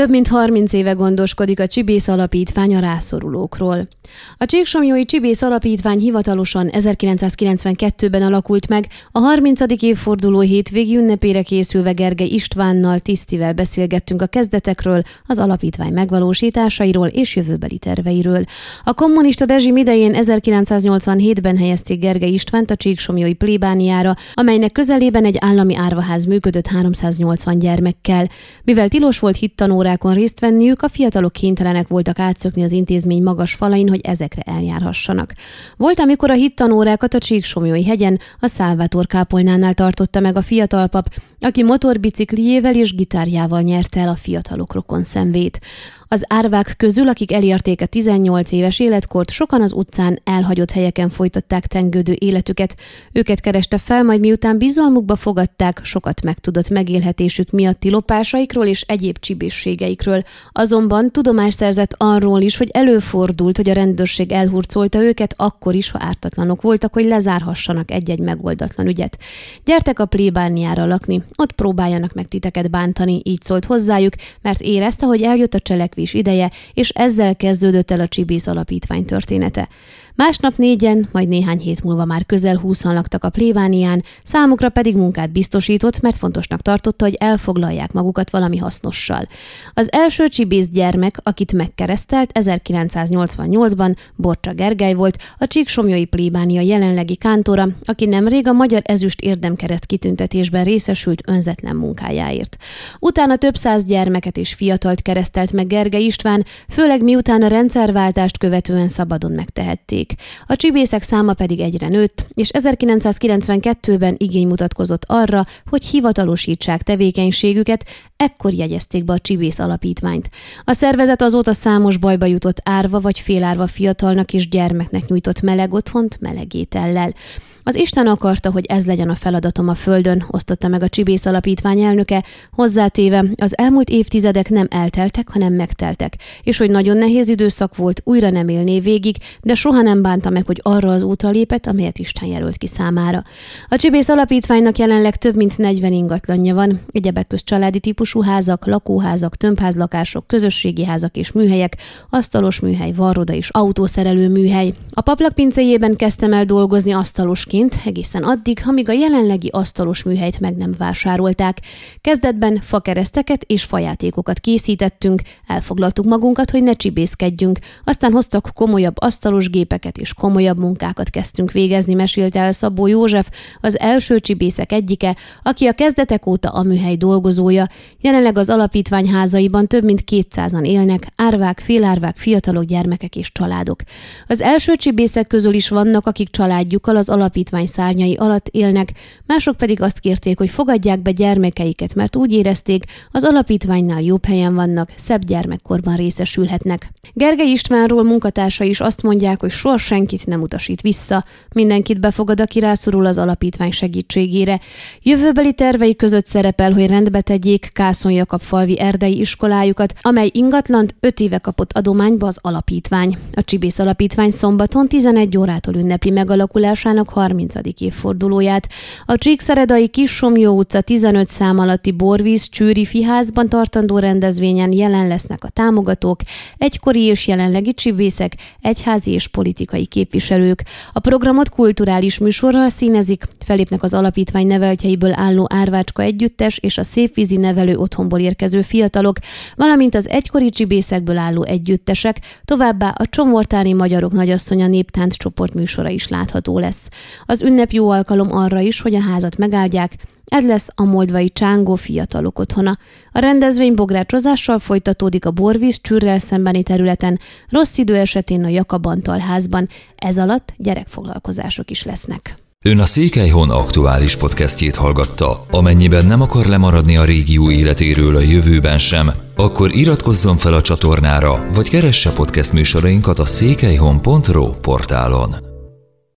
Több mint 30 éve gondoskodik a Csibész Alapítvány a rászorulókról. A Csíksomjói Csibész Alapítvány hivatalosan 1992-ben alakult meg, a 30. évforduló hétvégi ünnepére készülve Gerge Istvánnal tisztivel beszélgettünk a kezdetekről, az alapítvány megvalósításairól és jövőbeli terveiről. A kommunista rezsim idején 1987-ben helyezték Gerge Istvánt a Csíksomjói plébániára, amelynek közelében egy állami árvaház működött 380 gyermekkel. Mivel tilos volt hittanórákon részt venniük, a fiatalok kénytelenek voltak átszökni az intézmény magas falain, hogy ezekre eljárhassanak. Volt, amikor a hittanórákat a Csíksomjói hegyen, a Szálvátor kápolnánál tartotta meg a fiatal pap, aki motorbicikliével és gitárjával nyerte el a fiatalok rokon szemvét. Az árvák közül, akik elérték a 18 éves életkort, sokan az utcán elhagyott helyeken folytatták tengődő életüket. Őket kereste fel, majd miután bizalmukba fogadták, sokat megtudott megélhetésük miatti lopásaikról és egyéb csibészségeikről. Azonban tudomást szerzett arról is, hogy előfordult, hogy a rendőrség elhurcolta őket akkor is, ha ártatlanok voltak, hogy lezárhassanak egy-egy megoldatlan ügyet. Gyertek a plébániára lakni, ott próbáljanak meg titeket bántani, így szólt hozzájuk, mert érezte, hogy eljött a cselekvés ideje, és ezzel kezdődött el a Csibész Alapítvány története. Másnap négyen, majd néhány hét múlva már közel húszan laktak a plébánián, számukra pedig munkát biztosított, mert fontosnak tartotta, hogy elfoglalják magukat valami hasznossal. Az első csibész gyermek, akit megkeresztelt 1988-ban, Borcsa Gergely volt, a Csíksomjói plébánia jelenlegi kántora, aki nemrég a Magyar Ezüst Érdemkereszt kitüntetésben részesült önzetlen munkájáért. Utána több száz gyermeket és fiatalt keresztelt meg Gergely István, főleg miután a rendszerváltást követően szabadon megtehették. A csibészek száma pedig egyre nőtt, és 1992-ben igény mutatkozott arra, hogy hivatalosítsák tevékenységüket, ekkor jegyezték be a Csibész Alapítványt. A szervezet azóta számos bajba jutott árva vagy félárva fiatalnak és gyermeknek nyújtott meleg otthont melegétellel. Az Isten akarta, hogy ez legyen a feladatom a földön, osztotta meg a Csibész Alapítvány elnöke, hozzátéve, az elmúlt évtizedek nem elteltek, hanem megteltek, és hogy nagyon nehéz időszak volt, újra nem élné végig, de soha nem bánta meg, hogy arra az útra lépett, amelyet Isten jelölt ki számára. A Csibész Alapítványnak jelenleg több mint 40 ingatlanja van, egyebek közt családi típusú házak, lakóházak, tömbházlakások, közösségi házak és műhelyek, asztalos műhely, varroda és autószerelő műhely. A paplak pincéjében kezdtem el dolgozni asztalosként, egyébként egészen addig, amíg a jelenlegi asztalos műhelyt meg nem vásárolták. Kezdetben fakereszteket és fajátékokat készítettünk, elfoglaltuk magunkat, hogy ne csibészkedjünk, aztán hoztak komolyabb asztalos gépeket és komolyabb munkákat kezdtünk végezni, mesélte el Szabó József, az első csibészek egyike, aki a kezdetek óta a műhely dolgozója. Jelenleg az alapítvány házaiban több mint 200-an élnek, árvák, félárvák, fiatalok, gyermekek és családok. Az első csibészek közül is vannak, akik családjukkal az alapítvány alapítvány szárnyai alatt élnek, mások pedig azt kérték, hogy fogadják be gyermekeiket, mert úgy érezték, az alapítványnál jobb helyen vannak, szebb gyermekkorban részesülhetnek. Gergely Istvánról munkatársa is azt mondják, hogy soha senkit nem utasít vissza, mindenkit befogad, aki rászorul az alapítvány segítségére. Jövőbeli tervei között szerepel, hogy rendbe tegyék Kászon Jakab falvi erdei iskolájukat, amely ingatlant öt éve kapott adományba az alapítvány. A Csibész Alapítvány szombaton 11 órától ünnepli megalakulásának 30 30. évfordulóját. A Csíkszeredai Kissomjó utca 15 szám alatti borvíz csűri fiházban tartandó rendezvényen jelen lesznek a támogatók, egykori és jelenlegi csibészek, egyházi és politikai képviselők. A programot kulturális műsorral színezik, felépnek az alapítvány neveltjeiből álló Árvácska együttes és a Szépvízi nevelő otthonból érkező fiatalok, valamint az egykori csibészekből álló együttesek, továbbá a Csomortáni Magyarok Nagyasszonya néptánc csoport műsora is látható lesz. Az ünnep jó alkalom arra is, hogy a házat megáldják, ez lesz a moldvai csángó fiatalok otthona. A rendezvény bográcsozással folytatódik a borvíz csűrrel szembeni területen, rossz idő esetén a Jakabantal házban, ez alatt gyerekfoglalkozások is lesznek. Ön a Székelyhon aktuális podcastjét hallgatta. Amennyiben nem akar lemaradni a régió életéről a jövőben sem, akkor iratkozzon fel a csatornára, vagy keresse podcast műsorainkat a székelyhon.pro portálon.